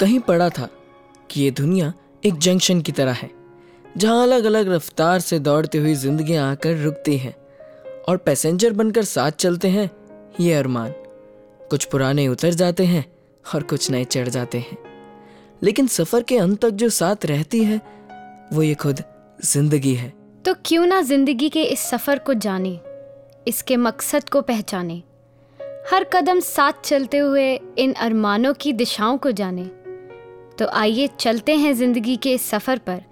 कहीं पढ़ा था कि ये दुनिया एक जंक्शन की तरह है, जहाँ अलग अलग रफ्तार से दौड़ती हुई ज़िंदगी आकर रुकती हैं और पैसेंजर बनकर साथ चलते हैं, ये अरमान। कुछ पुराने उतर जाते हैं और कुछ नए चढ़ जाते हैं। लेकिन सफ़र के अंत तक जो साथ रहती है, वो ये खुद ज़िंदगी है। तो क्यों ना ज़िंदगी के इस सफ़र को जाने, इसके मकसद को पहचाने, हर कदम साथ चलते हुए इन अरमानों की दिशाओं को जाने। तो आइए चलते हैं ज़िंदगी के इस सफ़र पर।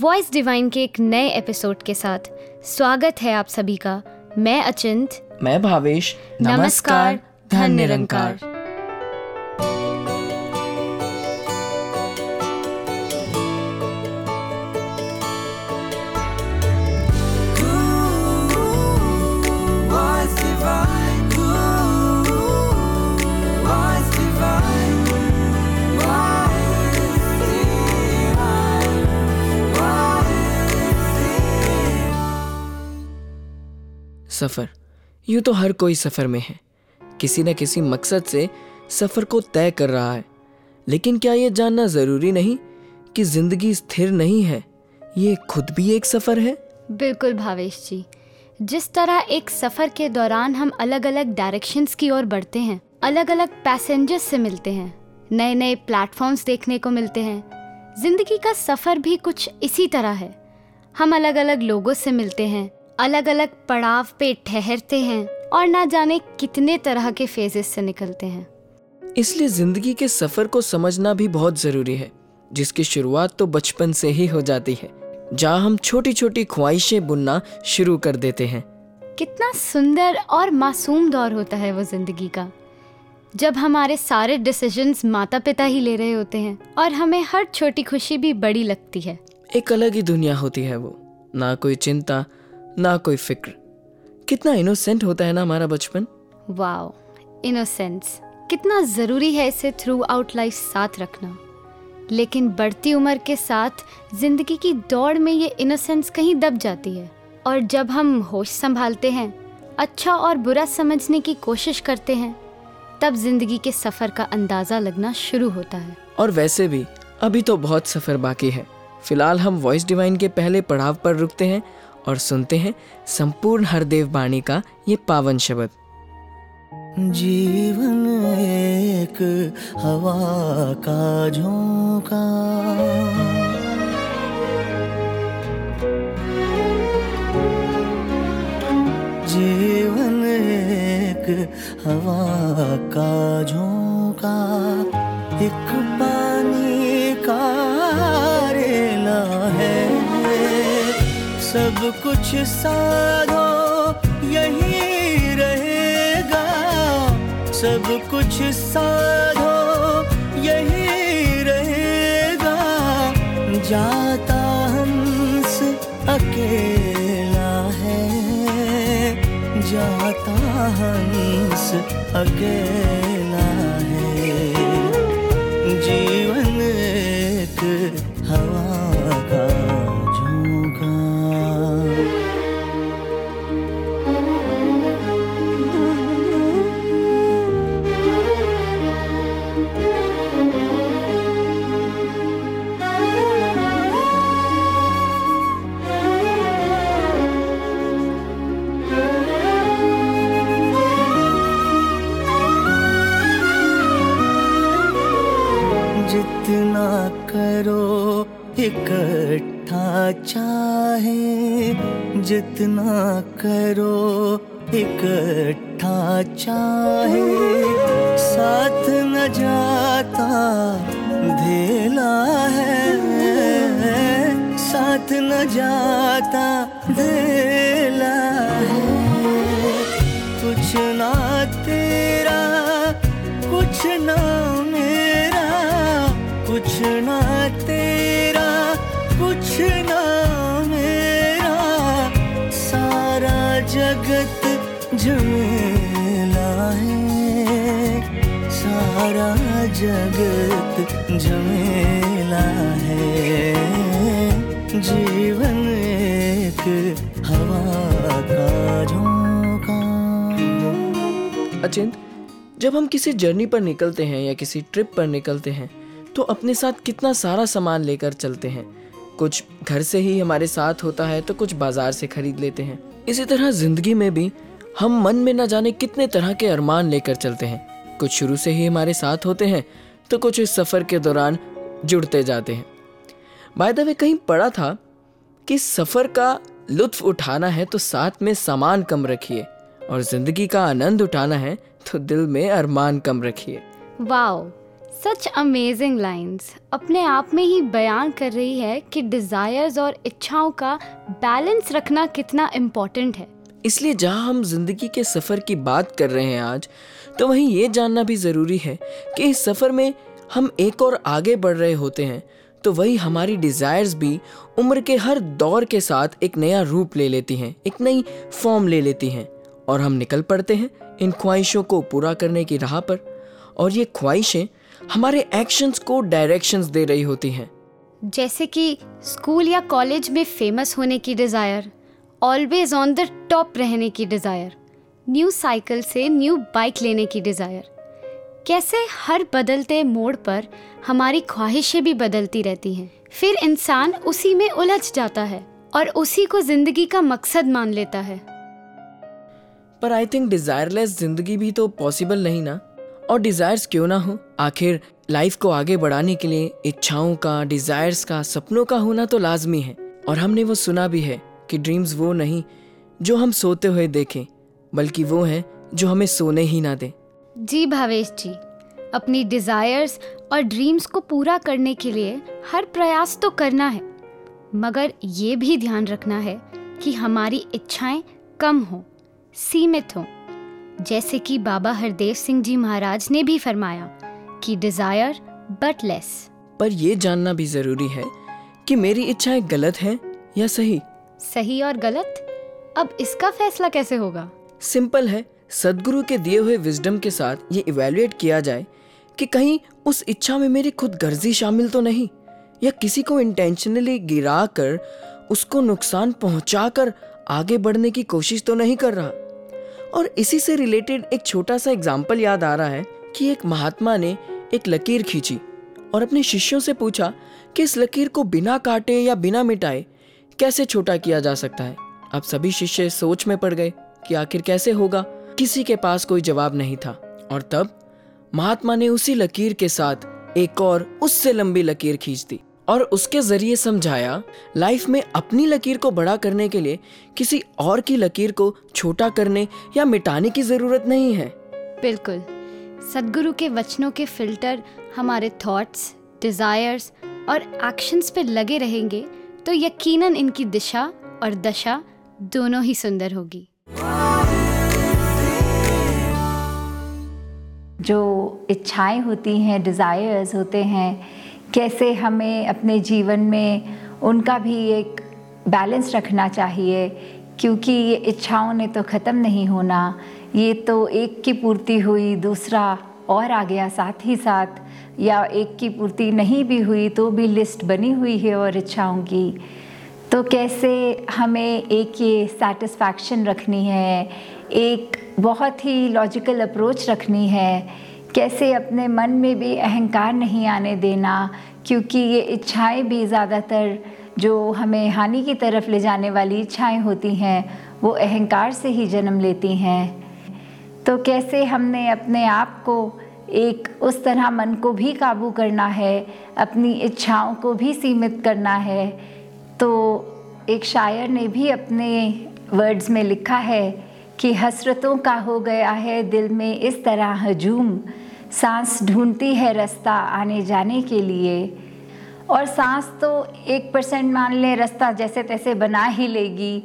वॉइस डिवाइन के एक नए एपिसोड के साथ। स्वागत है आप सभी का। मैं अचिंत। मैं भावेश। नमस्कार। धन निरंकार Was सफ़र। यूँ तो हर कोई सफ़र में है। किसी न किसी मकसद से सफ़र को तय कर रहा है। लेकिन क्या ये जानना ज़रूरी नहीं कि ज़िंदगी स्थिर नहीं है? ये खुद भी एक सफ़र है? बिल्कुल भावेश जी। जिस तरह एक सफ़र के दौरान हम अलग अलग डायरेक्शंस की ओर बढ़ते हैं अलग अलग पैसेंजर्स से मिलते हैं नए नए प्लेटफॉर्म्स देखने को मिलते हैं, ज़िंदगी का सफ़र भी कुछ इसी तरह है। हम अलग अलग लोगों से मिलते हैं अलग अलग पड़ाव पे ठहरते हैं और ना जाने कितने तरह के फेजेस से निकलते हैं। इसलिए ज़िंदगी के सफ़र को समझना भी बहुत ज़रूरी है जिसकी शुरुआत तो बचपन से ही हो जाती है जहाँ हम छोटी छोटी ख्वाहिशें बुनना शुरू कर देते हैं। कितना सुंदर और मासूम दौर होता है वो ज़िंदगी का। जब हमारे सारे डिसीजंस माता पिता ही ले रहे होते हैं और हमें हर छोटी खुशी भी बड़ी लगती है। एक अलग ही दुनिया होती है वो ना कोई चिंता ना कोई फ़िक्र। कितना इनोसेंट होता है ना हमारा बचपन? वाओ इनोसेंस कितना ज़रूरी है इसे थ्रू आउट लाइफ साथ रखना। लेकिन बढ़ती उम्र के साथ ज़िंदगी की दौड़ में ये इनोसेंस कहीं दब जाती है। और जब हम होश संभालते हैं अच्छा और बुरा समझने की कोशिश करते हैं तब ज़िंदगी के सफ़र का अंदाज़ा लगना शुरू होता है। और वैसे भी अभी तो बहुत सफ़र बाकी है। फ़िलहाल हम वॉइस डिवाइन के पहले पड़ाव पर रुकते हैं और सुनते हैं संपूर्ण हरदेव बाणी का ये पावन शब्द। जीवन एक हवा का झोंका। जीवन एक हवा का झोंका। एक पानी का रेला सब कुछ साधो, यही रहेगा। सब कुछ साधो, यही रहेगा। जाता हंस अकेला है। जाता हंस अकेला जितना करो, इकट्ठा चाहे। साथ न जाता, धेला है। साथ न जाता, धेला है। कुछ ना तेरा, कुछ ना मेरा, कुछ ना जगत झमेला है। जीवन एक हवा का झोंका। अचिंत, जब हम किसी जर्नी पर निकलते हैं या किसी ट्रिप पर निकलते हैं तो अपने साथ कितना सारा सामान लेकर चलते हैं। कुछ घर से ही हमारे साथ होता है तो कुछ बाज़ार से खरीद लेते हैं। इसी तरह ज़िंदगी में भी हम मन में न जाने कितने तरह के अरमान लेकर चलते हैं। कुछ शुरू से ही हमारे साथ होते हैं तो कुछ इस सफ़र के दौरान जुड़ते जाते हैं। बाय द वे कहीं पढ़ा था कि सफ़र का लुत्फ उठाना है तो साथ में सामान कम रखिए और ज़िंदगी का आनंद उठाना है तो दिल में अरमान कम रखिए। वाओ सच अमेजिंग लाइंस अपने आप में ही बयान कर रही है कि डिज़ायर्स और इच्छाओं का बैलेंस रखना कितना इम्पोर्टेंट है। इसलिए जहाँ हम ज़िंदगी के सफ़र की बात कर रहे हैं आज तो वहीं ये जानना भी ज़रूरी है कि इस सफ़र में हम एक और आगे बढ़ रहे होते हैं तो वही हमारी डिज़ायर्स भी उम्र के हर दौर के साथ एक नया रूप ले लेती हैं, एक नई फॉर्म ले लेती हैं। और हम निकल पड़ते हैं इन ख्वाहिशों को पूरा करने की राह पर, और ये ख्वाहिशें हमारे एक्शंस को डायरेक्शंस दे रही होती हैं। जैसे कि स्कूल या कॉलेज में फ़ेमस होने की desire always on the top रहने की डिज़ायर न्यू साइकिल से न्यू बाइक लेने की डिज़ायर कैसे हर बदलते मोड़ पर हमारी ख्वाहिशें भी बदलती रहती हैं। फिर इंसान उसी में उलझ जाता है और उसी को ज़िंदगी का मकसद मान लेता है। पर आई थिंक डिजायरलेस ज़िंदगी भी तो पॉसिबल नहीं ना? और डिजायर्स क्यों ना हो? आखिर लाइफ को आगे बढ़ाने के लिए इच्छाओं का डिजायर्स का, सपनों का होना तो लाजमी है। और हमने वो सुना भी है कि ड्रीम्स वो नहीं जो हम सोते हुए देखें। बल्कि वो हैं जो हमें सोने ही ना दें। जी भावेश जी अपनी डिज़ायर्स और ड्रीम्स को पूरा करने के लिए हर प्रयास तो करना है मगर ये भी ध्यान रखना है कि हमारी इच्छाएँ कम हों सीमित हों। जैसे कि बाबा हरदेव सिंह जी महाराज ने भी फरमाया कि डिज़ायर बट लेस पर यह जानना भी ज़रूरी है कि मेरी इच्छाएँ गलत हैं या सही? सही और गलत? अब इसका फैसला कैसे होगा? सिंपल है, सदगुरु के दिए हुए विजडम के साथ ये इवेल्युएट किया जाए कि कहीं उस इच्छा में मेरी खुद गर्जी शामिल तो नहीं, या किसी को इंटेंशनली गिरा कर उसको नुकसान पहुँचा कर आगे बढ़ने की कोशिश तो नहीं कर रहा। और इसी से रिलेटेड एक छोटा सा एग्ज़ाम्पल याद आ रहा है कि एक महात्मा ने एक लकीर खींची और अपने शिष्यों से पूछा कि इस लकीर को बिना काटे या बिना मिटाए कैसे छोटा किया जा सकता है। अब सभी शिष्य सोच में पड़ गए। कि आखिर कैसे होगा? किसी के पास कोई जवाब नहीं था। और तब महात्मा ने उसी लकीर के साथ एक और उससे लंबी लकीर खींच दी और उसके ज़रिए समझाया, लाइफ में अपनी लकीर को बड़ा करने के लिए किसी और की लकीर को छोटा करने या मिटाने की ज़रूरत नहीं है। बिल्कुल। सदगुरु के वचनों के फ़िल्टर हमारे थॉट्स डिजायर्स और एक्शंस पे लगे रहेंगे तो यकीनन इनकी दिशा और दशा दोनों ही सुंदर होगी। जो इच्छाएँ होती हैं डिज़ायर्स होते हैं, कैसे हमें अपने जीवन में उनका भी एक बैलेंस रखना चाहिए? क्योंकि ये इच्छाओं ने तो ख़त्म नहीं होना, ये तो एक की पूर्ति हुई, दूसरा और आ गया साथ ही साथ, या एक की पूर्ति नहीं भी हुई तो भी लिस्ट बनी हुई है और इच्छाओं की। तो कैसे हमें एक ये सेटिस्फैक्शन रखनी है, एक बहुत ही लॉजिकल अप्रोच रखनी है, कैसे अपने मन में भी अहंकार नहीं आने देना, क्योंकि ये इच्छाएँ भी ज़्यादातर जो हमें हानि की तरफ़ ले जाने वाली इच्छाएँ होती हैं, वो अहंकार से ही जन्म लेती हैं। तो कैसे हमने अपने आप को एक उस तरह मन को भी काबू करना है, अपनी इच्छाओं को भी सीमित करना है तो एक शायर ने भी अपने वर्ड्स में लिखा है कि हसरतों का हो गया है दिल में इस तरह हजूम। सांस ढूंढती है रास्ता आने जाने के लिए। और सांस तो एक परसेंट मान लें, रास्ता जैसे तैसे बना ही लेगी।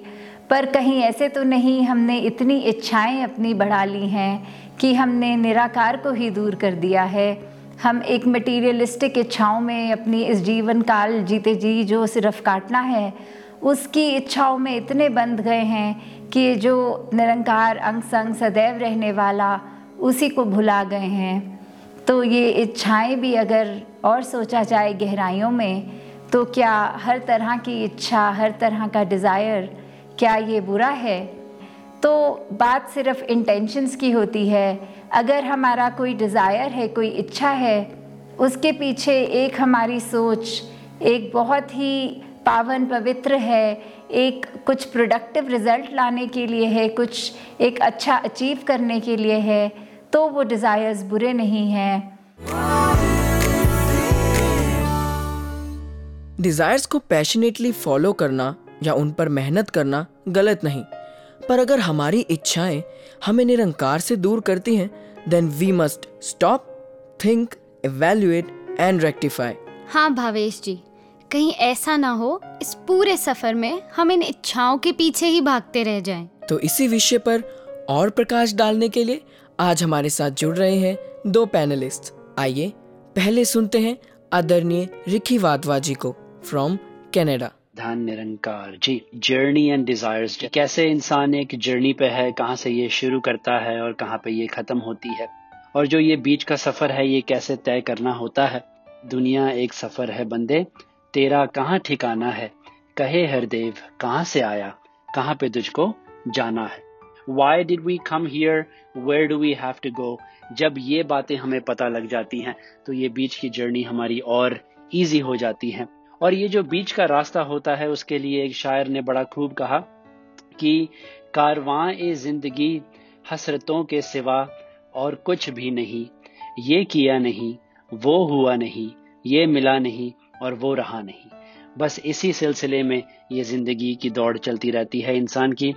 पर कहीं ऐसे तो नहीं, हमने इतनी इच्छाएँ अपनी बढ़ा ली हैं कि हमने निराकार को ही दूर कर दिया है। हम एक मटीरियलिस्टिक इच्छाओं में अपनी इस जीवन काल जीते जी जो सिर्फ़ काटना है, उसकी इच्छाओं में इतने बंध गए हैं कि जो निरंकार अंग संग सदैव रहने वाला, उसी को भुला गए हैं। तो ये इच्छाएँ भी अगर और सोचा जाए गहराइयों में तो क्या हर तरह की इच्छा, हर तरह का डिज़ायर क्या ये बुरा है? तो बात सिर्फ़ इंटेंशंस की होती है अगर हमारा कोई डिज़ायर है, कोई इच्छा है, उसके पीछे एक हमारी सोच, एक बहुत ही पावन पवित्र है, एक कुछ प्रोडक्टिव रिज़ल्ट लाने के लिए है, कुछ एक अच्छा अचीव करने के लिए है तो वो डिज़ायर्स बुरे नहीं हैं। डिज़ायर्स को पैशनेटली फॉलो करना या उन पर मेहनत करना गलत नहीं। पर अगर हमारी इच्छाएँ हमें निरंकार से दूर करती हैं then we must stop think evaluate and rectify हाँ भावेश जी कहीं ऐसा ना हो इस पूरे सफ़र में हम इन इच्छाओं के पीछे ही भागते रह जाएँ। तो इसी विषय पर और प्रकाश डालने के लिए आज हमारे साथ जुड़ रहे हैं दो पैनलिस्ट आइए पहले सुनते हैं आदरणीय रिकी वाधवा जी को फ्रॉम कनाडा ध्यान Nirankar, ji journey and desires कैसे इंसान एक जर्नी पे है, कहाँ से ये शुरू करता है और कहाँ पे ये खत्म होती है? और जो ये बीच का सफ़र है, ये कैसे तय करना होता है? दुनिया एक सफ़र है बंदे, तेरा कहाँ ठिकाना है? कहे हर देव कहाँ से आया? कहाँ पे तुझको जाना है? Why did we come here where do we have to go जब ये बातें हमें पता लग जाती हैं तो ये बीच की जर्नी हमारी और इजी हो जाती है। और ये जो बीच का रास्ता होता है, उसके लिए एक शायर ने बड़ा खूब कहा कि कारवां ए ज़िंदगी हसरतों के सिवा और कुछ भी नहीं। ये किया नहीं, वो हुआ नहीं, ये मिला नहीं और वो रहा नहीं। बस इसी सिलसिले में ये ज़िंदगी की दौड़ चलती रहती है इंसान की।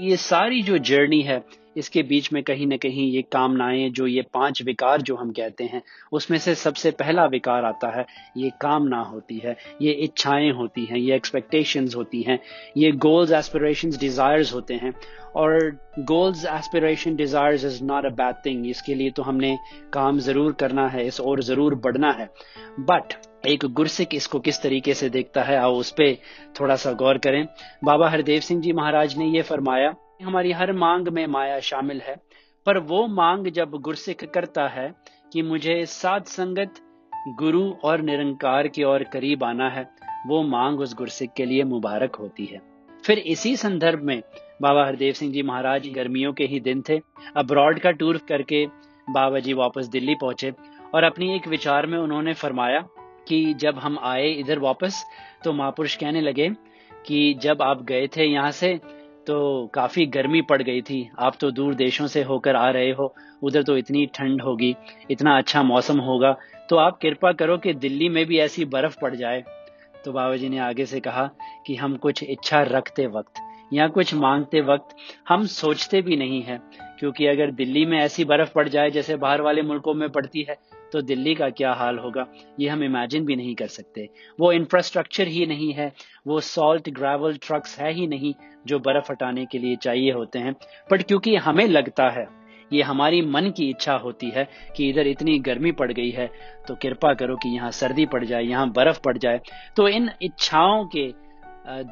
ये सारी जो जर्नी है इसके बीच में कहीं ना कहीं ये कामनाएँ, जो ये पाँच विकार जो हम कहते हैं, उसमें से सबसे पहला विकार आता है, ये कामना होती है, ये इच्छाएँ होती हैं, ये एक्सपेक्टेशंस होती हैं, ये गोल्स एस्पिरेशंस डिजायर्स होते हैं। और goals aspiration desires is not a bad thing इसके लिए तो हमने काम ज़रूर करना है, इस और ज़रूर बढ़ना है। बट एक गुरसिक इसको किस तरीके से देखता है, आओ उस पर थोड़ा सा गौर करें। बाबा हरदेव सिंह जी महाराज ने ये फरमाया हमारी हर मांग में माया शामिल है। पर वो मांग जब गुरसिक करता है कि मुझे साध संगत, गुरु और निरंकार की ओर करीब आना है, वो मांग उस गुरसिक के लिए मुबारक होती है। फिर इसी संदर्भ में बाबा हरदेव सिंह जी महाराज गर्मियों के ही दिन थे। अब्रॉड का टूर करके बाबा जी वापस दिल्ली पहुँचे और अपनी एक विचार में उन्होंने फरमाया कि जब हम आए इधर वापस तो महापुरुष कहने लगे कि जब आप गए थे यहाँ से तो काफ़ी गर्मी पड़ गई थी। आप तो दूर देशों से होकर आ रहे हो। उधर तो इतनी ठंड होगी, इतना अच्छा मौसम होगा। तो आप कृपा करो कि दिल्ली में भी ऐसी बर्फ़ पड़ जाए। तो बाबा जी ने आगे से कहा कि हम कुछ इच्छा रखते वक्त या कुछ मांगते वक्त हम सोचते भी नहीं है, क्योंकि अगर दिल्ली में ऐसी बर्फ़ पड़ जाए, जैसे बाहर वाले मुल्कों में पड़ती है तो दिल्ली का क्या हाल होगा, ये हम इमेजिन भी नहीं कर सकते। वो इंफ्रास्ट्रक्चर ही नहीं है, वो सॉल्ट ग्रेवल ट्रक्स है ही नहीं जो बर्फ़ हटाने के लिए चाहिए होते हैं। बट क्योंकि हमें लगता है, ये हमारी मन की इच्छा होती है कि इधर इतनी गर्मी पड़ गई है तो कृपा करो कि यहाँ सर्दी पड़ जाए, यहाँ बर्फ़ पड़ जाए। तो इन इच्छाओं के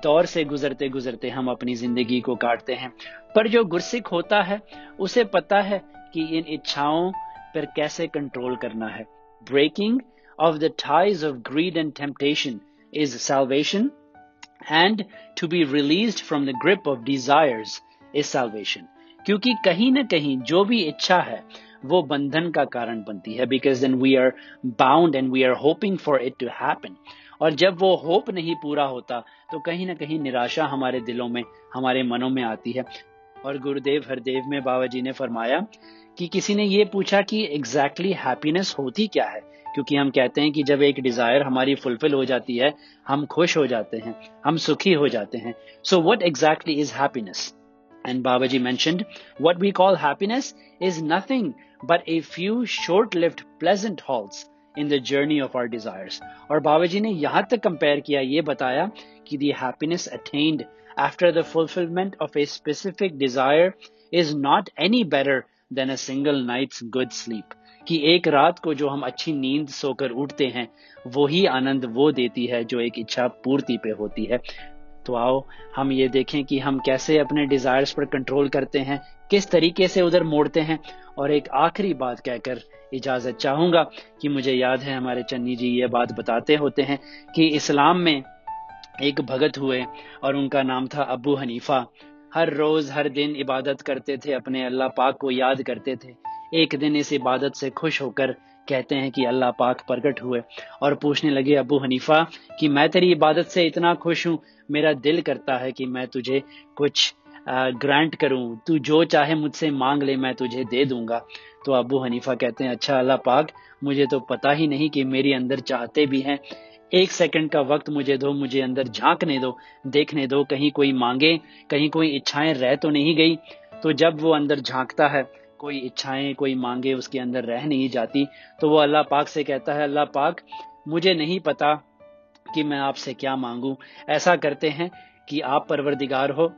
दौर से गुजरते गुजरते हम अपनी ज़िंदगी को काटते हैं। पर जो गुरसिक होता है, उसे पता है कि इन इच्छाओं पर कैसे कंट्रोल करना है? Breaking of the ties of greed and temptation is salvation and to be release from the grip of desires is salvation. क्योंकि कहीं ना कहीं जो भी इच्छा है, वो बंधन का कारण बनती है because then we are bound and we are hoping for it to happen और जब वो होप नहीं पूरा होता तो कहीं ना कहीं निराशा हमारे दिलों में, हमारे मनों में आती है। और गुरुदेव हरदेव में बाबा जी ने फरमाया कि किसी ने ये पूछा कि एग्जैक्टली exactly हैप्पीनेस होती क्या है? क्योंकि हम कहते हैं कि जब एक डिज़ायर हमारी फुलफिल हो जाती है, हम खुश हो जाते हैं, हम सुखी हो जाते हैं। So what exactly is happiness and Baba ji मैं what we call happiness is nothing but a few short lived pleasant halts in the journey of our desire और बाबा जी ने यहाँ तक कंपेयर किया, ये बताया कि the happiness attained after the fulfilment of a specific desire is not any better than a single night's good sleep कि एक रात को जो हम अच्छी नींद सोकर उठते हैं, वही आनंद वो देती है जो एक इच्छा पूर्ति पे होती है। तो आओ, हम ये देखें कि हम कैसे अपने डिजायर्स पर कंट्रोल करते हैं, किस तरीके से उधर मोड़ते हैं। और एक आखिरी बात कहकर इजाज़त चाहूँगा कि मुझे याद है हमारे चन्नी जी ये बात बताते होते हैं कि इस्लाम में एक भगत हुए और उनका नाम था अबू हनीफा। हर रोज, हर दिन इबादत करते थे, अपने अल्लाह पाक को याद करते थे। एक दिन इस इबादत से खुश होकर कहते हैं कि अल्लाह पाक प्रकट हुए और पूछने लगे, अबू हनीफा, कि मैं तेरी इबादत से इतना खुश हूँ? मेरा दिल करता है कि मैं तुझे कुछ ग्रांट करूँ। तू जो चाहे मुझसे मांग ले, मैं तुझे दे दूँगा। तो अबू हनीफा कहते हैं अच्छा अल्लाह पाक, मुझे तो पता ही नहीं कि मेरे अंदर चाहते भी हैं एक सेकंड का वक्त मुझे दो, मुझे अंदर झांकने दो, देखने दो, कहीं कोई मांगे, कहीं कोई इच्छाएँ रह तो नहीं गई। तो जब वो अंदर झांकता है, कोई इच्छाएँ, कोई मांगे उसके अंदर रह नहीं जाती तो वो अल्लाह पाक से कहता है, अल्लाह पाक, मुझे नहीं पता कि मैं आपसे क्या मांगू। ऐसा करते हैं कि आप परवरदिगार हो,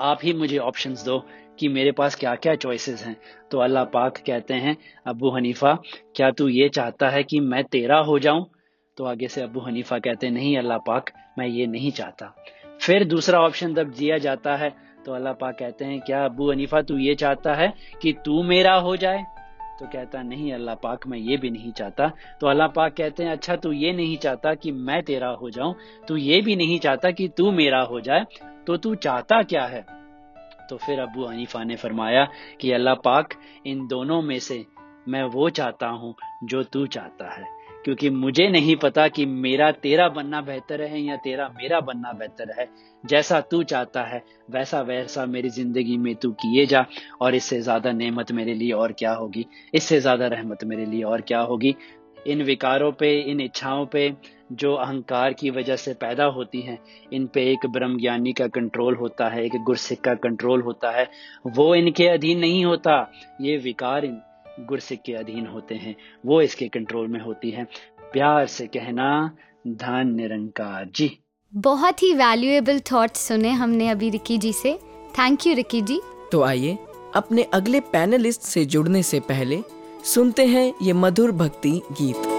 आप ही मुझे ऑप्शंस दो कि मेरे पास क्या क्या चॉइसेस हैं। तो अल्लाह पाक कहते हैं, अबू हनीफा, क्या तू ये चाहता है कि मैं तेरा हो जाऊँ? तो आगे से अबू हनीफा कहते, नहीं, अल्लाह पाक, मैं ये नहीं चाहता। फिर दूसरा ऑप्शन जब दिया जाता है तो अल्लाह पाक कहते हैं, क्या अबू हनीफा, तू ये चाहता है कि तू मेरा हो जाए? तो कहता, नहीं, अल्लाह पाक, मैं ये भी नहीं चाहता। तो अल्लाह पाक कहते हैं अच्छा तू ये नहीं चाहता कि मैं तेरा हो जाऊँ, तू ये भी नहीं चाहता कि तू मेरा हो जाए तो तू चाहता क्या है? तो फिर अबू हनीफा ने फरमाया कि, अल्लाह पाक, इन दोनों में से मैं वो चाहता हूँ जो तू चाहता है। क्योंकि मुझे नहीं पता कि मेरा तेरा बनना बेहतर है या तेरा मेरा बनना बेहतर है। जैसा तू चाहता है, वैसा वैसा मेरी ज़िंदगी में तू किए जा, और इससे ज़्यादा नेमत मेरे लिए और क्या होगी? इससे ज़्यादा रहमत मेरे लिए और क्या होगी? इन विकारों पे, इन इच्छाओं पे जो अहंकार की वजह से पैदा होती हैं, इन पे एक ब्रह्म ज्ञानी का कंट्रोल होता है, एक गुरसिक का कंट्रोल होता है। वो इनके अधीन नहीं होता। ये विकार गुरसिक के अधीन होते हैं। वो इसके कंट्रोल में होती है। प्यार से कहना धन निरंकार। जी। बहुत ही वैल्यूएबल थॉट सुने हमने अभी रिकी जी से। Thank you Ricky ji. तो आइए अपने अगले पैनलिस्ट से जुड़ने से पहले सुनते हैं ये मधुर भक्ति गीत।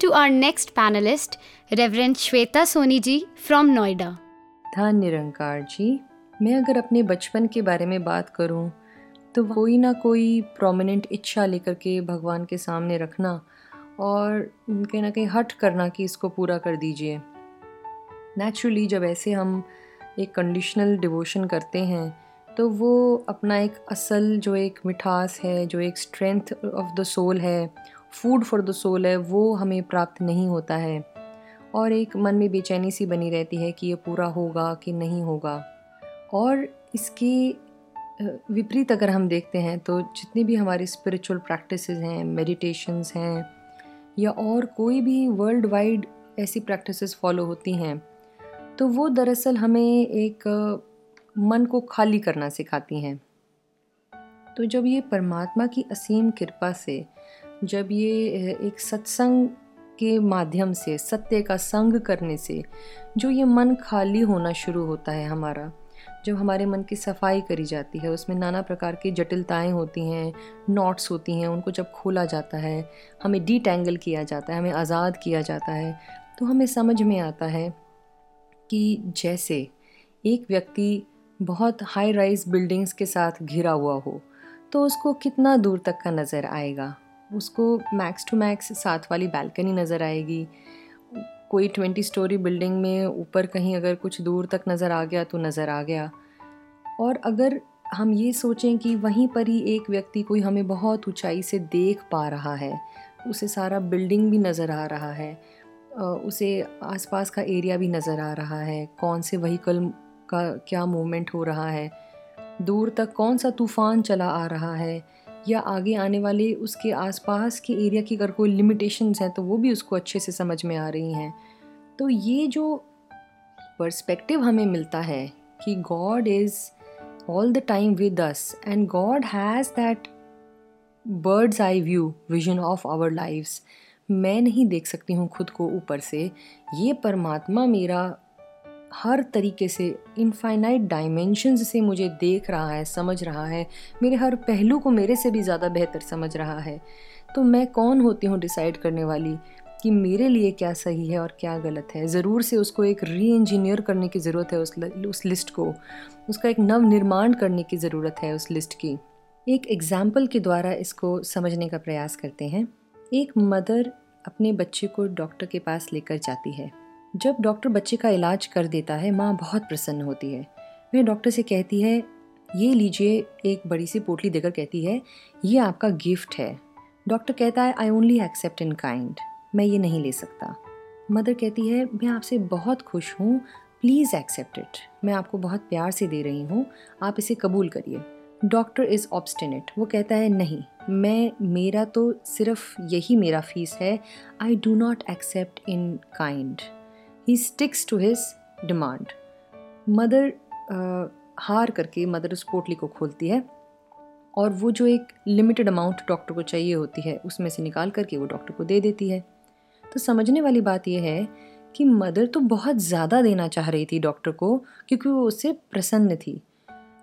To our next panelist, Reverend Shweta Soni ji from Noida. धन निरंकार जी मैं अगर अपने बचपन के बारे में बात करूँ तो कोई ना कोई प्रोमिनेंट इच्छा लेकर के भगवान के सामने रखना और कहीं ना कहीं हट करना कि इसको पूरा कर दीजिए नेचुरली जब ऐसे हम एक कंडीशनल डिवोशन करते हैं तो वो अपना एक असल जो एक मिठास है जो एक स्ट्रेंथ ऑफ़ द सोल है फ़ूड फॉर द सोल है, वो हमें प्राप्त नहीं होता है। और एक मन में बेचैनी सी बनी रहती है कि ये पूरा होगा कि नहीं होगा। और इसके विपरीत अगर हम देखते हैं तो जितनी भी हमारी स्पिरिचुअल प्रैक्टिस हैं मेडिटेशंस हैं, या और कोई भी वर्ल्ड वाइड ऐसी प्रैक्टिसेस फॉलो होती हैं तो वो दरअसल हमें एक मन को खाली करना सिखाती हैं। तो जब ये परमात्मा की असीम कृपा से जब ये एक सत्संग के माध्यम से, सत्य का संग करने से, जो ये मन खाली होना शुरू होता है हमारा, जब हमारे मन की सफ़ाई करी जाती है, उसमें नाना प्रकार की जटिलताएँ होती हैं, नॉट्स होती हैं, उनको जब खोला जाता है, हमें डीटैंगल किया जाता है, हमें आज़ाद किया जाता है तो हमें समझ में आता है कि जैसे एक व्यक्ति बहुत हाई राइज बिल्डिंग्स के साथ घिरा हुआ हो तो उसको कितना दूर तक का नज़र आएगा? उसको मैक्स टू मैक्स साथ वाली बैल्कनी नज़र आएगी। कोई ट्वेंटी स्टोरी बिल्डिंग में ऊपर कहीं अगर कुछ दूर तक नज़र आ गया तो नज़र आ गया। और अगर हम ये सोचें कि वहीं पर ही एक व्यक्ति कोई हमें बहुत ऊंचाई से देख पा रहा है, उसे सारा बिल्डिंग भी नज़र आ रहा है उसे आसपास का एरिया भी नज़र आ रहा है, कौन से वहीकल का क्या मूवमेंट हो रहा है, दूर तक कौन सा तूफ़ान चला आ रहा है या आगे आने वाले उसके आसपास के एरिया की अगर कोई लिमिटेशंस हैं तो वो भी उसको अच्छे से समझ में आ रही हैं। तो ये जो पर्सपेक्टिव हमें मिलता है कि God is all the time with us and God has that bird's eye view vision of our lives मैं नहीं देख सकती हूँ खुद को ऊपर से। ये परमात्मा मेरा हर तरीके से इनफाइनाइट डायमेंशंस से मुझे देख रहा है, समझ रहा है। मेरे हर पहलू को मेरे से भी ज़्यादा बेहतर समझ रहा है। तो मैं कौन होती हूँ डिसाइड करने वाली कि मेरे लिए क्या सही है और क्या गलत है? ज़रूर से उसको एक री इंजीनियर करने की ज़रूरत है उस उस लिस्ट को। उसका एक नव निर्माण करने की ज़रूरत है उस लिस्ट की। एक एग्ज़ाम्पल के द्वारा इसको समझने का प्रयास करते हैं। एक मदर अपने बच्चे को डॉक्टर के पास लेकर जाती है। जब डॉक्टर बच्चे का इलाज कर देता है, माँ बहुत प्रसन्न होती है। वह डॉक्टर से कहती है, ये लीजिए, एक बड़ी सी पोटली देकर कहती है, ये आपका गिफ्ट है। डॉक्टर कहता है I only accept in kind मैं ये नहीं ले सकता। मदर कहती है, मैं आपसे बहुत खुश हूँ प्लीज़ एक्सेप्ट इट मैं आपको बहुत प्यार से दे रही हूँ, आप इसे कबूल करिए। डॉक्टर इज़ ऑब्स्टिनेट वो कहता है, नहीं, मैं, मेरा तो सिर्फ़ यही मेरा फ़ीस है। I do not accept in kind he sticks to his demand mother हार करके मदर उस पोटली को खोलती है और वो जो एक लिमिटेड अमाउंट डॉक्टर को चाहिए होती है, उसमें से निकाल करके वो डॉक्टर को दे देती है। तो समझने वाली बात यह है कि मदर तो बहुत ज़्यादा देना चाह रही थी डॉक्टर को, क्योंकि वो उससे प्रसन्न थी।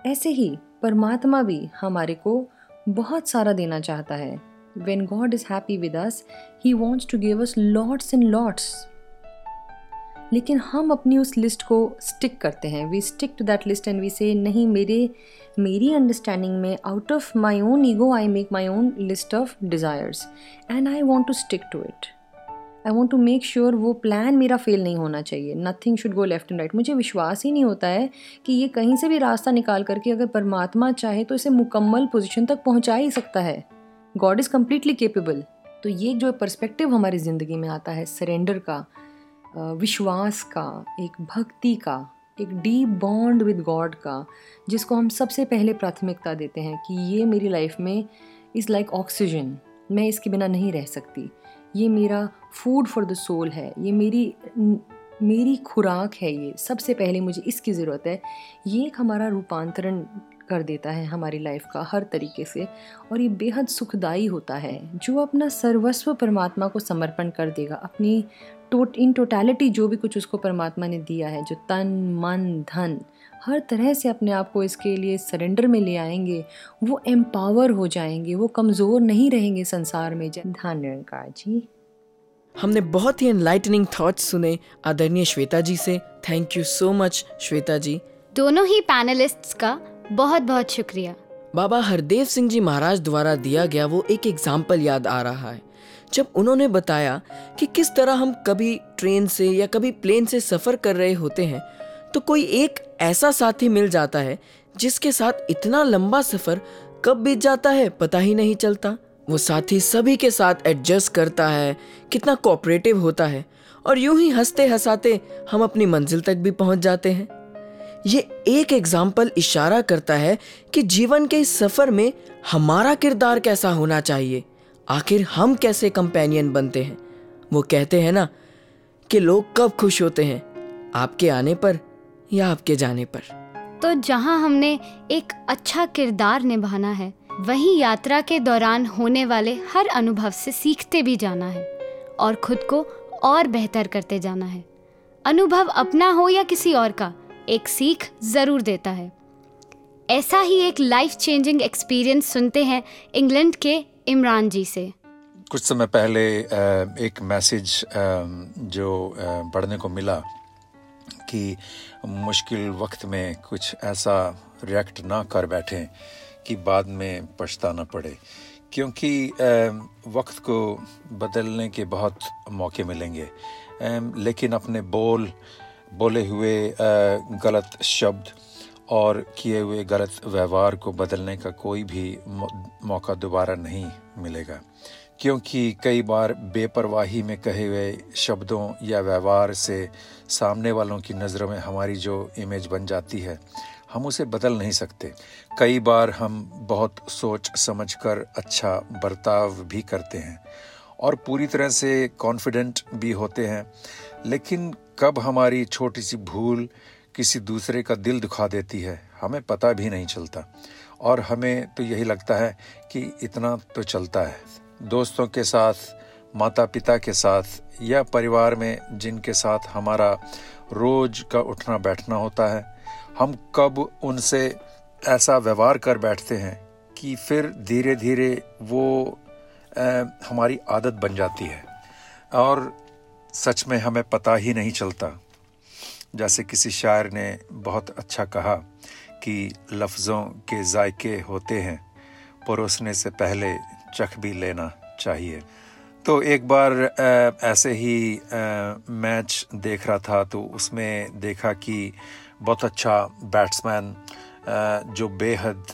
ऐसे ही परमात्मा भी हमारे को बहुत सारा देना चाहता है। When God is happy with us he wants to give us lots and lots लेकिन हम अपनी उस लिस्ट को स्टिक करते हैं। We stick to that list and we say नहीं, मेरे, मेरी अंडरस्टैंडिंग में out of my own ego I make my own list of desires and I want to stick to it I want to make sure वो plan मेरा fail नहीं होना चाहिए। Nothing should go left and right मुझे विश्वास ही नहीं होता है कि ये कहीं से भी रास्ता निकाल करके अगर परमात्मा चाहे तो इसे मुकम्मल पोजिशन तक पहुँचा ही सकता है। गॉड इज़ कम्प्लीटली केपेबल तो ये जो पर्सपेक्टिव हमारी ज़िंदगी में आता है सरेंडर का विश्वास का, एक भक्ति का, एक डीप बॉन्ड विद गॉड का, जिसको हम सबसे पहले प्राथमिकता देते हैं कि ये मेरी लाइफ में इज़ लाइक ऑक्सीजन मैं इसके बिना नहीं रह सकती। ये मेरा फ़ूड फॉर द सोल है, ये मेरी मेरी खुराक है ये, सबसे पहले मुझे इसकी ज़रूरत है। ये एक हमारा रूपांतरण कर देता है हमारी लाइफ का, हर तरीके से, और ये बेहद सुखदाई होता है। जो अपना सर्वस्व परमात्मा को समर्पण कर देगा, अपनी टोट इन टोटलिटी जो भी कुछ उसको परमात्मा ने दिया है जो तन मन धन हर तरह से अपने आप को इसके लिए सरेंडर में ले आएँगे वो एम्पावर हो जाएँगे वो कमज़ोर नहीं रहेंगे संसार में। धन्यवाद जी। हमने बहुत ही एनलाइटनिंग थॉट्स सुने आदरणीय श्वेता जी से। Thank you so much Shweta ji. दोनों ही पैनलिस्ट्स का बहुत बहुत शुक्रिया। बाबा हरदेव सिंह जी महाराज द्वारा दिया गया वो एक एग्ज़ाम्पल याद आ रहा है। जब उन्होंने बताया कि किस तरह हम कभी ट्रेन से या कभी प्लेन से सफ़र कर रहे होते हैं तो कोई एक ऐसा साथी मिल जाता है जिसके साथ इतना लंबा सफ़र कब बीत जाता है पता ही नहीं चलता। वो साथी सभी के साथ एडजस्ट करता है, कितना कोऑपरेटिव होता है और यूँ ही हँसते हंसाते हम अपनी मंजिल तक भी पहुँच जाते हैं। ये एक एग्ज़ाम्पल इशारा करता है कि जीवन के इस सफ़र में हमारा किरदार कैसा होना चाहिए। आखिर हम कैसे कंपेनियन बनते हैं? वो कहते हैं ना कि लोग कब खुश होते हैं, आपके आने पर या आपके जाने पर। तो जहाँ हमने एक अच्छा किरदार निभाना है, वहीं यात्रा के दौरान होने वाले हर अनुभव से सीखते भी जाना है और खुद को और बेहतर करते जाना है। अनुभव अपना हो या किसी और का, एक सीख ज़रूर देता है। ऐसा ही एक लाइफ चेंजिंग एक्सपीरियंस सुनते हैं इंग्लैंड के इमरान जी से। कुछ समय पहले एक मैसेज जो पढ़ने को मिला कि मुश्किल वक्त में कुछ ऐसा रिएक्ट ना कर बैठें कि बाद में पछताना पड़े। क्योंकि वक्त को बदलने के बहुत मौके मिलेंगे। लेकिन अपने बोल, बोले हुए गलत शब्द और किए हुए गलत व्यवहार को बदलने का कोई भी मौका दोबारा नहीं मिलेगा। क्योंकि कई बार बेपरवाही में कहे हुए शब्दों या व्यवहार से सामने वालों की नज़रों में हमारी जो इमेज बन जाती है, हम उसे बदल नहीं सकते। कई बार हम बहुत सोच समझकर अच्छा बर्ताव भी करते हैं और पूरी तरह से कॉन्फिडेंट भी होते हैं। लेकिन कब हमारी छोटी सी भूल किसी दूसरे का दिल दुखा देती है हमें पता भी नहीं चलता। और हमें तो यही लगता है कि इतना तो चलता है। दोस्तों के साथ माता पिता के साथ या परिवार में जिनके साथ हमारा रोज का उठना बैठना होता है हम कब उनसे ऐसा व्यवहार कर बैठते हैं कि फिर धीरे धीरे वो आ, हमारी आदत बन जाती है। और सच में हमें पता ही नहीं चलता जैसे किसी शायर ने बहुत अच्छा कहा कि लफ्ज़ों के जायके होते हैं परोसने से पहले चख भी लेना चाहिए। तो एक बार ऐसे ही मैच देख रहा था तो उसमें देखा कि बहुत अच्छा बैट्समैन जो बेहद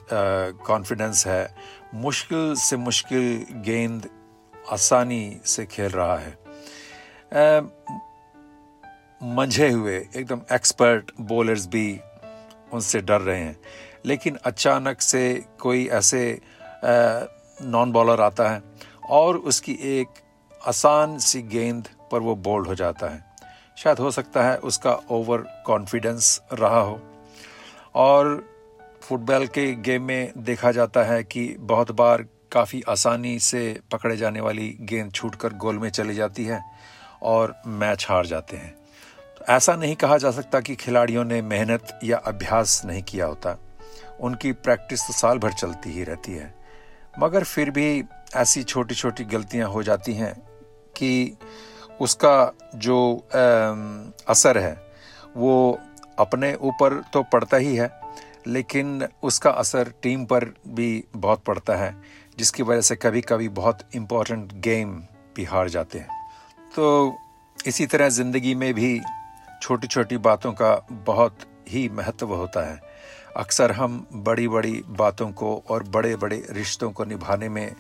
कॉन्फिडेंस है, मुश्किल से मुश्किल गेंद आसानी से खेल रहा है। मंझे हुए एकदम एक्सपर्ट बॉलर्स भी उनसे डर रहे हैं। लेकिन अचानक से कोई ऐसे नॉन बॉलर आता है और उसकी एक आसान सी गेंद पर वो बोल्ड हो जाता है। शायद हो सकता है उसका ओवर कॉन्फिडेंस रहा हो। और फुटबॉल के गेम में देखा जाता है कि बहुत बार काफ़ी आसानी से पकड़े जाने वाली गेंद छूटकर गोल में चली जाती है और मैच हार जाते हैं। ऐसा नहीं कहा जा सकता कि खिलाड़ियों ने मेहनत या अभ्यास नहीं किया होता। उनकी प्रैक्टिस तो साल भर चलती ही रहती है। मगर फिर भी ऐसी छोटी छोटी गलतियाँ हो जाती हैं कि उसका जो असर है, वो अपने ऊपर तो पड़ता ही है, लेकिन उसका असर टीम पर भी बहुत पड़ता है, जिसकी वजह से कभी कभी बहुत इम्पोर्टेंट गेम भी हार जाते हैं। तो इसी तरह ज़िंदगी में भी छोटी छोटी बातों का बहुत ही महत्व होता है। अक्सर हम बड़ी बड़ी बातों को और बड़े बड़े रिश्तों को निभाने में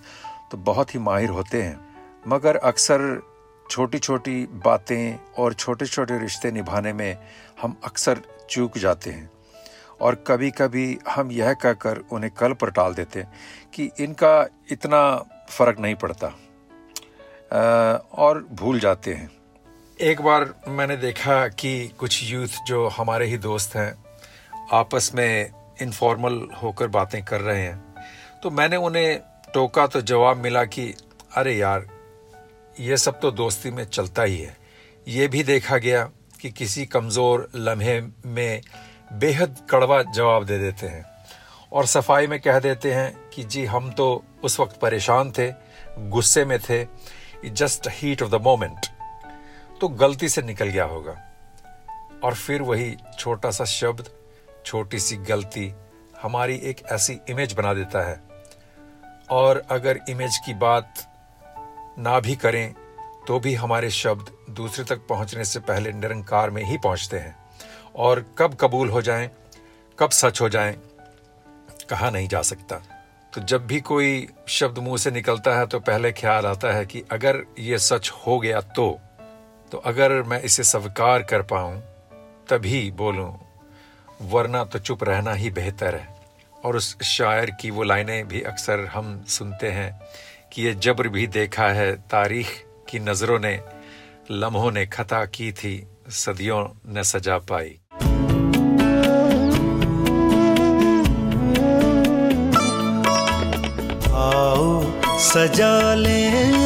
तो बहुत ही माहिर होते हैं। मगर अक्सर छोटी छोटी बातें और छोटे छोटे रिश्ते निभाने में हम अक्सर चूक जाते हैं। और कभी कभी हम यह कहकर उन्हें कल पर टाल देते हैं कि इनका इतना फ़र्क नहीं पड़ता। और भूल जाते हैं। एक बार मैंने देखा कि कुछ यूथ जो हमारे ही दोस्त हैं, आपस में इनफॉर्मल होकर बातें कर रहे हैं। तो मैंने उन्हें टोका तो जवाब मिला कि, अरे यार, ये सब तो दोस्ती में चलता ही है। ये भी देखा गया कि किसी कमज़ोर लम्हे में बेहद कड़वा जवाब दे देते हैं। और सफ़ाई में कह देते हैं कि, जी, हम तो उस वक्त परेशान थे, गुस्से में थे just heat of the moment तो गलती से निकल गया होगा। और फिर वही छोटा सा शब्द छोटी सी गलती हमारी एक ऐसी इमेज बना देता है। और अगर इमेज की बात ना भी करें तो भी हमारे शब्द दूसरे तक पहुँचने से पहले निरंकार में ही पहुँचते हैं। और कब कबूल हो जाएँ, कब सच हो जाएँ, कहा नहीं जा सकता। तो जब भी कोई शब्द मुँह से निकलता है तो पहले ख्याल आता है कि अगर ये सच हो गया तो। तो अगर मैं इसे स्वीकार कर पाऊँ, तभी बोलूँ, वरना तो चुप रहना ही बेहतर है। और उस शायर की वो लाइनें भी अक्सर हम सुनते हैं कि ये जबर भी देखा है, तारीख की नज़रों ने, लम्हों ने खता की थी, सदियों ने सजा पाई। आओ सजा ले।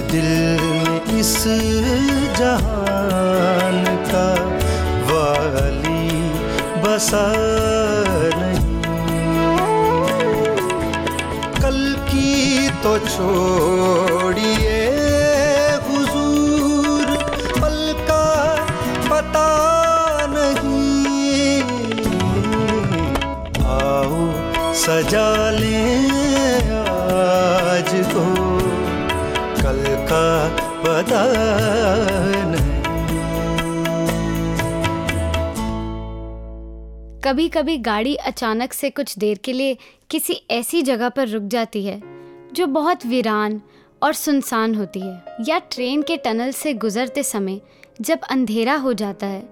दिल में इस जहान का वाली बसा नहीं। तो छोड़िए हुजूर, पल का पता नहीं। आओ सजा कभी कभी गाड़ी अचानक से कुछ देर के लिए किसी ऐसी जगह पर रुक जाती है, जो बहुत वीरान और सुनसान होती है, या ट्रेन के टनल से गुजरते समय जब अंधेरा हो जाता है,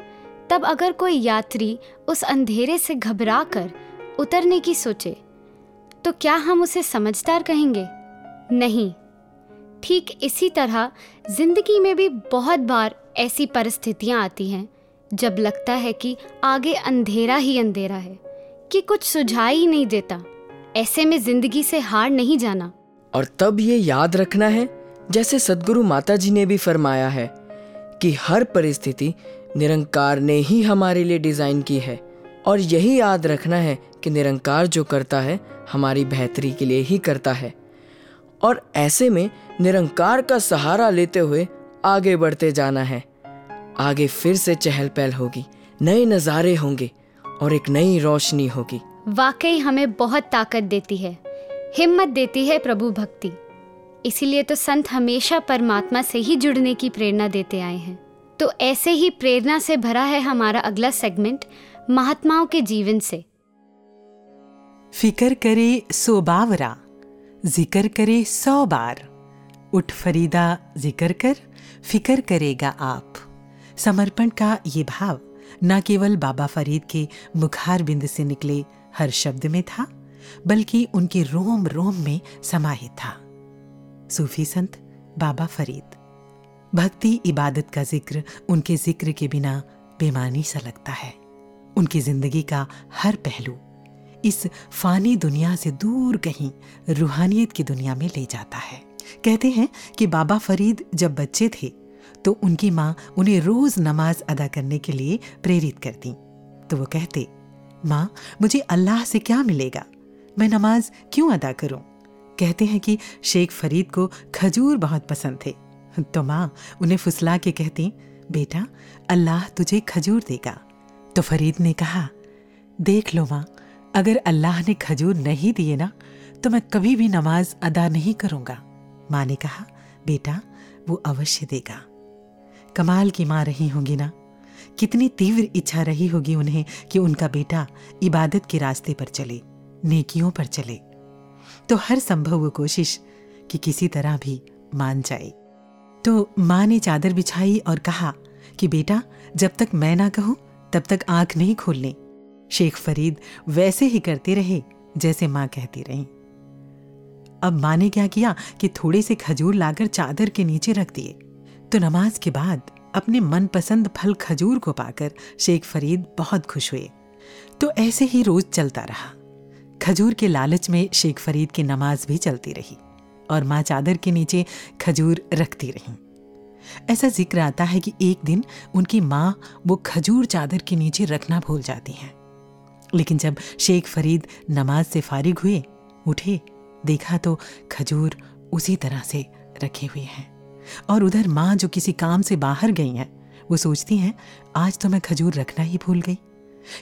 तब अगर कोई यात्री उस अंधेरे से घबरा कर उतरने की सोचे तो क्या हम उसे समझदार कहेंगे? नहीं। ठीक इसी तरह, ज़िंदगी में भी बहुत बार ऐसी परिस्थितियाँ आती हैं, जब लगता है कि आगे अंधेरा ही अंधेरा है, कि कुछ सुझाई ही नहीं देता, ऐसे में ज़िंदगी से हार नहीं जाना। और तब ये याद रखना है, जैसे सदगुरु माता जी ने भी फरमाया है, कि हर परिस्थिति निरंकार ने ही हमारे लिए डिज़ाइन की है, और यही याद रखना है कि निरंकार जो करता है, हमारी बेहतरी के लिए ही करता है। और ऐसे में निरंकार का सहारा लेते हुए आगे बढ़ते जाना है। आगे फिर से चहल पहल होगी नए नज़ारे होंगे और एक नई रोशनी होगी। वाकई हमें बहुत ताकत देती है हिम्मत देती है प्रभु भक्ति। इसीलिए तो संत हमेशा परमात्मा से ही जुड़ने की प्रेरणा देते आए हैं। तो ऐसे ही प्रेरणा से भरा है हमारा अगला सेगमेंट महात्माओं के जीवन से। फिकर करे सो बावरा। ज़िक्र करे सौ बार। उठ फरीदा, ज़िक्र कर, फिकर करेगा आप। समर्पण का ये भाव न केवल बाबा फरीद के मुखार बिंद से निकले हर शब्द में था, बल्कि उनके रोम रोम में समाहित था। सूफी संत बाबा फरीद। भक्ति इबादत का ज़िक्र उनके ज़िक्र के बिना बेमानी सा लगता है। उनकी ज़िंदगी का हर पहलू इस फानी दुनिया से दूर कहीं रूहानियत की दुनिया में ले जाता है। कहते हैं कि बाबा फरीद जब बच्चे थे तो उनकी माँ उन्हें रोज नमाज़ अदा करने के लिए प्रेरित करती। तो वो कहते, माँ, मुझे अल्लाह से क्या मिलेगा? मैं नमाज़ क्यों अदा करूँ? कहते हैं कि शेख फरीद को खजूर बहुत पसंद थे। तो माँ उन्हें फुसला के कहती, बेटा, अल्लाह तुझे खजूर देगा। तो फरीद ने कहा, देख लो माँ अगर अल्लाह ने खजूर नहीं दिए ना तो मैं कभी भी नमाज़ अदा नहीं करूँगा। माँ ने कहा, बेटा, वो अवश्य देगा। कमाल की माँ रही होंगी ना। कितनी तीव्र इच्छा रही होगी उन्हें कि उनका बेटा इबादत के रास्ते पर चले, नेकियों पर चले। तो हर संभव कोशिश कि किसी तरह भी मान जाए। तो माँ ने चादर बिछाई और कहा कि, बेटा, जब तक मैं ना कहूँ, तब तक आँख नहीं खोलने। शेख फरीद वैसे ही करते रहे, जैसे माँ कहती रही। अब माँ ने क्या किया कि थोड़े से खजूर लाकर चादर के नीचे रख दिए। तो नमाज़ के बाद अपने मनपसंद फल खजूर को पाकर शेख फरीद बहुत खुश हुए। तो ऐसे ही रोज चलता रहा। खजूर के लालच में शेख फरीद की नमाज़ भी चलती रही और माँ चादर के नीचे खजूर रखती रही। ऐसा ज़िक्र आता है कि एक दिन उनकी माँ वो खजूर चादर के नीचे रखना भूल जाती हैं। लेकिन जब शेख फरीद नमाज़ से फारिग हुए, उठे, देखा तो खजूर उसी तरह से रखे हुए हैं। और उधर माँ जो किसी काम से बाहर गई हैं, वो सोचती हैं, आज तो मैं खजूर रखना ही भूल गई।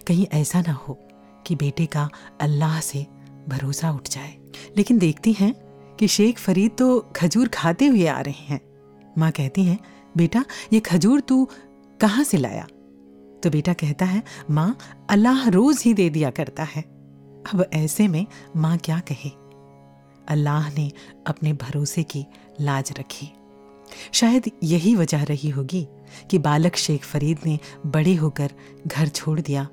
कहीं ऐसा ना हो कि बेटे का अल्लाह से भरोसा उठ जाए। लेकिन देखती हैं कि शेख फरीद तो खजूर खाते हुए आ रहे हैं। माँ कहती हैं, बेटा, ये खजूर तू कहाँ से लाया? तो बेटा कहता है, माँ, अल्लाह रोज ही दे दिया करता है। अब ऐसे में माँ क्या कहे? अल्लाह ने अपने भरोसे की लाज रखी। शायद यही वजह रही होगी कि बालक शेख फरीद ने बड़े होकर घर छोड़ दिया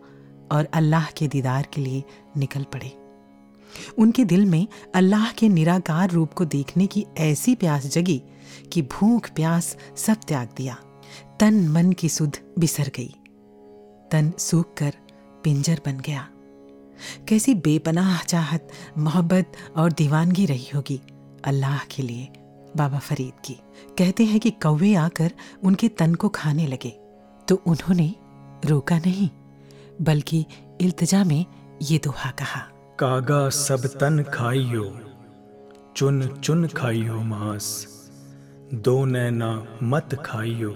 और अल्लाह के दीदार के लिए निकल पड़े। उनके दिल में अल्लाह के निराकार रूप को देखने की ऐसी प्यास जगी कि भूख प्यास सब त्याग दिया। तन मन की सुध बिसर गई। तन सूख कर पिंजर बन गया। कैसी बेपनाह, चाहत, मोहब्बत और दीवानगी रही होगी अल्लाह के लिए, बाबा फरीद की। कहते हैं कि कौवे आकर उनके तन को खाने लगे तो उन्होंने रोका नहीं, बल्कि इल्तजा में ये दोहा कहा। कागा सब तन खाइयो, चुन चुन खाइयो मांस, दो नैना मत खाइयो,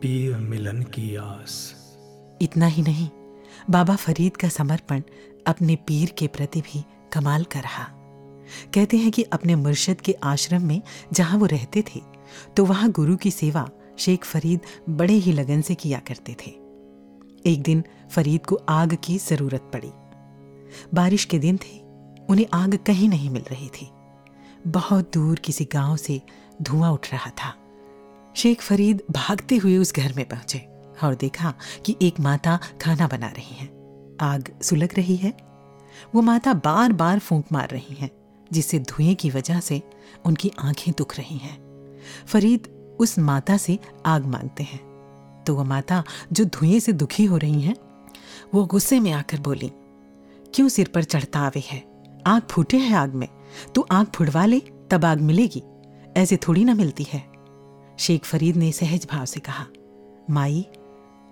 पीर मिलन की आस। इतना ही नहीं, बाबा फरीद का समर्पण अपने पीर के प्रति भी कमाल का रहा। कहते हैं कि अपने मुर्शद के आश्रम में जहाँ वो रहते थे तो वहाँ गुरु की सेवा शेख फरीद बड़े ही लगन से किया करते थे। एक दिन फरीद को आग की ज़रूरत पड़ी। बारिश के दिन थे, उन्हें आग कहीं नहीं मिल रही थी। बहुत दूर किसी गाँव से धुआँ उठ रहा था। शेख फरीद भागते हुए उस घर में पहुँचे। और देखा कि एक माता खाना बना रही है। आग सुलग रही है। वो माता बार बार फूंक मार रही हैं, जिससे धुएँ की वजह से उनकी आँखें दुख रही हैं। फरीद उस माता से आग मांगते हैं। तो वह माता जो धुएँ से दुखी हो रही हैं, वो गुस्से में आकर बोली, क्यों सिर पर चढ़ता आवे है? आग फूटे है आग में। तू आग फुड़वा ले, तब आग मिलेगी। ऐसे थोड़ी ना मिलती है। शेख फरीद ने सहज भाव से कहा, माई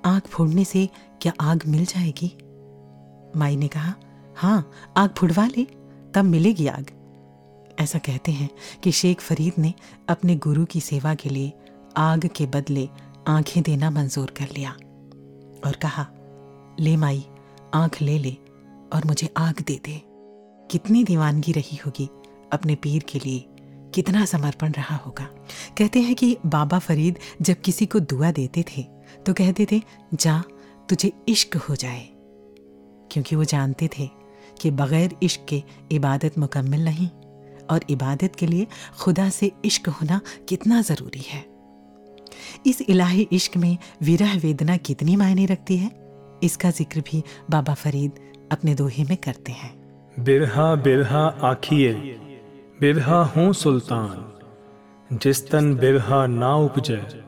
आग फोड़ने से क्या आग मिल जाएगी? माई ने कहा हाँ आग फुड़वा ले, तब मिलेगी आग। ऐसा कहते हैं कि शेख फरीद ने अपने गुरु की सेवा के लिए आग के बदले आँखें देना मंजूर कर लिया और कहा, ले माई, आँख ले ले और मुझे आग दे दे। कितनी दीवानगी रही होगी अपने पीर के लिए, कितना समर्पण रहा होगा। कहते हैं कि बाबा फरीद जब किसी को दुआ देते थे तो कहते थे, जा, तुझे इश्क हो जाए। क्योंकि वो जानते थे कि बगैर इश्क के इबादत मुकम्मल नहीं, और इबादत के लिए खुदा से इश्क होना कितना ज़रूरी है। इस इलाही इश्क में विरह वेदना कितनी मायने रखती है, इसका ज़िक्र भी बाबा फरीद अपने दोहे में करते हैं। बिरहा बिरहा आखिए, बिरहा हूँ सुल्तान, जिस तन बिरहा ना उपजे।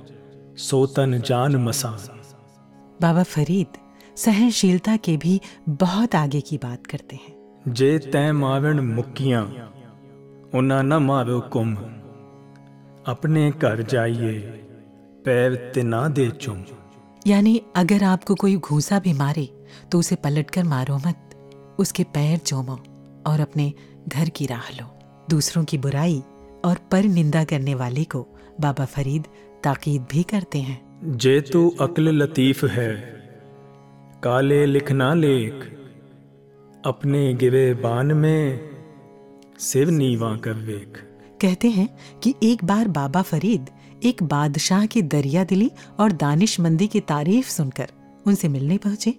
सो तन जान मसान। बाबा फरीद सहनशीलता के भी बहुत आगे की बात करते हैं। जे तय मारण मुक्कियाँ उना न मारो कुम अपने घर जाइए पैर तिना दे चुम यानी अगर आपको कोई घूसा भी मारे तो उसे पलटकर मारो मत। उसके पैर चूमो और अपने घर की राह लो। दूसरों की बुराई और पर निंदा करने वाले को बाबा फरीद ताकीद भी करते हैं। जे तू अक्ल लतीफ है काले लिखना लेख अपने गिरे बान में सिर नीवा कर वेख। कहते हैं कि एक बार बाबा फरीद एक बादशाह की दरिया दिली और दानिशमंदी की तारीफ़ सुनकर उनसे मिलने पहुँचे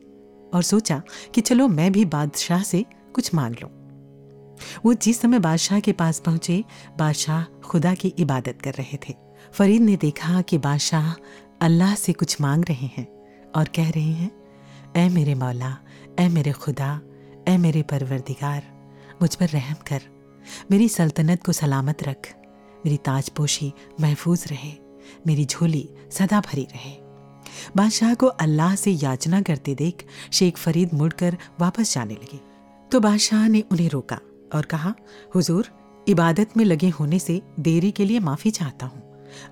और सोचा कि चलो मैं भी बादशाह से कुछ मांग लूँ। वो जिस समय बादशाह के पास पहुँचे बादशाह खुदा की इबादत कर रहे थे। फरीद ने देखा कि बादशाह अल्लाह से कुछ मांग रहे हैं और कह रहे हैं, ए मेरे मौला, ए मेरे खुदा, ए मेरे परवरदिगार, मुझ पर रहम कर। मेरी सल्तनत को सलामत रख। मेरी ताजपोशी महफूज रहे। मेरी झोली सदा भरी रहे। बादशाह को अल्लाह से याचना करते देख शेख फरीद मुड़कर वापस जाने लगे। तो बादशाह ने उन्हें रोका और कहा, हुजूर, इबादत में लगे होने से देरी के लिए माफ़ी चाहता हूँ।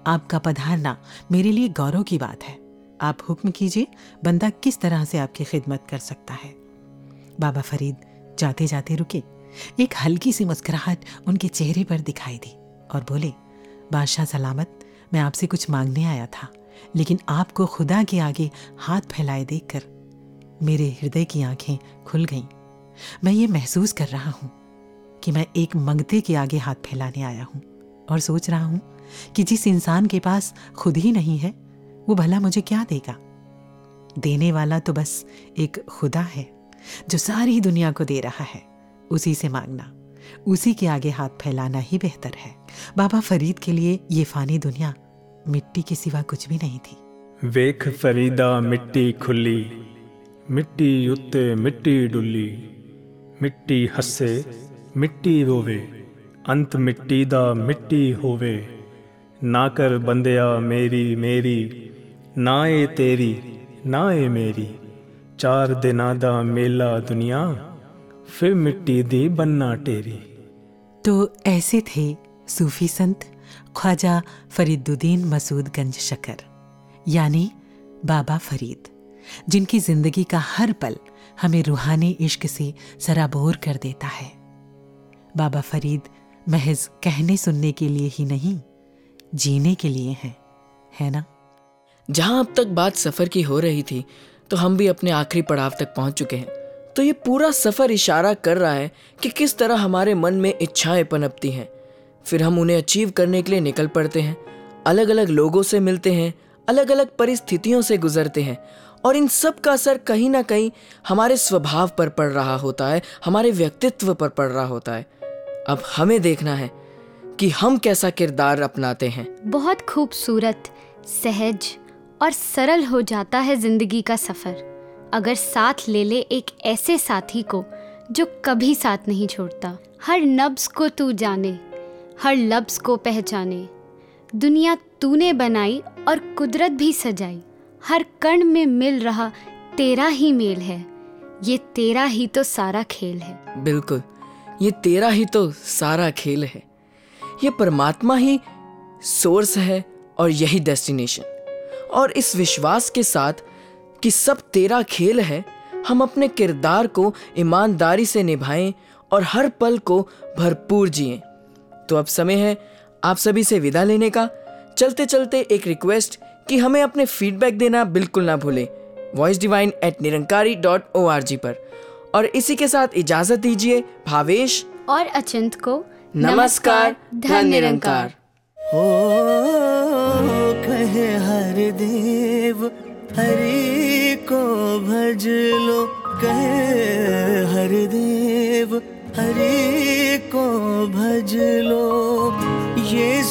आपका पधारना मेरे लिए गौरव की बात है। आप हुक्म कीजिए, बंदा किस तरह से आपकी खिदमत कर सकता है। बाबा फरीद जाते जाते रुके। एक हल्की सी मुस्कुराहट उनके चेहरे पर दिखाई दी और बोले, बादशाह सलामत, मैं आपसे कुछ मांगने आया था, लेकिन आपको खुदा के आगे हाथ फैलाए देखकर मेरे हृदय की आँखें खुल गईं। मैं ये महसूस कर रहा हूँ कि मैं एक मंगते के आगे हाथ फैलाने आया हूँ और सोच रहा हूँ कि जिस इंसान के पास खुद ही नहीं है, वो भला मुझे क्या देगा? देने वाला तो बस एक खुदा है, जो सारी दुनिया को दे रहा है। उसी से मांगना, उसी के आगे हाथ फैलाना ही बेहतर है। बाबा फरीद के लिए ये फानी दुनिया मिट्टी के सिवा कुछ भी नहीं थी। वेख फरीदा, मिट्टी खुली, मिट्टी उत्ते मिट्टी डुली, मिट्टी हसे मिट्टी रोवे, अंत मिट्टी दा मिट्टी होवे। ਨਾ ਕਰ ਬੰਦਿਆ ਮੇਰੀ ਮੇਰੀ ਨਾ ਏ ਤੇਰੀ ਨਾ ਏ ਮੇਰੀ ਚਾਰ ਦਿਨਾਂ ਦਾ ਮੇਲਾ ਦੁਨੀਆ ਫਿਰ ਮਿੱਟੀ ਦੀ ਬੰਨਾ ਢੇਰੀ तो ऐसे थे सूफी संत ख्वाजा फरीदुद्दीन मसूदगंज शकर यानी बाबा फरीद जिनकी जिंदगी का हर पल हमें रूहानी इश्क से सराबोर कर देता है बाबा फरीद महज कहने सुनने के लिए ही नहीं जीने के लिए हैं, है ना? जहाँ अब तक बात सफ़र की हो रही थी तो हम भी अपने आखिरी पड़ाव तक पहुँच चुके हैं। तो ये पूरा सफ़र इशारा कर रहा है कि किस तरह हमारे मन में इच्छाएँ पनपती हैं। फिर हम उन्हें अचीव करने के लिए निकल पड़ते हैं अलग अलग लोगों से मिलते हैं अलग अलग परिस्थितियों से गुजरते हैं, और इन सब का असर कहीं ना कहीं हमारे स्वभाव पर पड़ रहा होता है, हमारे व्यक्तित्व पर पड़ रहा होता है। अब हमें देखना है कि हम कैसा किरदार अपनाते हैं। बहुत खूबसूरत सहज और सरल हो जाता है ज़िंदगी का सफ़र। अगर साथ ले ले एक ऐसे साथी को जो कभी साथ नहीं छोड़ता। हर नब्स को तू जाने हर लफ्ज को पहचाने। दुनिया तूने बनाई और कुदरत भी सजाई। हर कण में मिल रहा तेरा ही मेल है। ये तेरा ही तो सारा खेल है। बिल्कुल ये तेरा ही तो सारा खेल है। ये परमात्मा ही सोर्स है और यही डेस्टिनेशन। और इस विश्वास के साथ कि सब तेरा खेल है, हम अपने किरदार को ईमानदारी से निभाएँ और हर पल को भरपूर जिएँ। तो अब समय है आप सभी से विदा लेने का। चलते चलते एक रिक्वेस्ट कि हमें अपने फीडबैक देना बिल्कुल ना भूलें। Voice divine at Nirankari dot O R G पर। और इसी के साथ इजाज़त दीजिए भावेश और अचिंत को नमस्कार, धन निरंकार। हो कहे हर देव, हरि को भज लो। कहे हर देव, हरि को भज लो। ये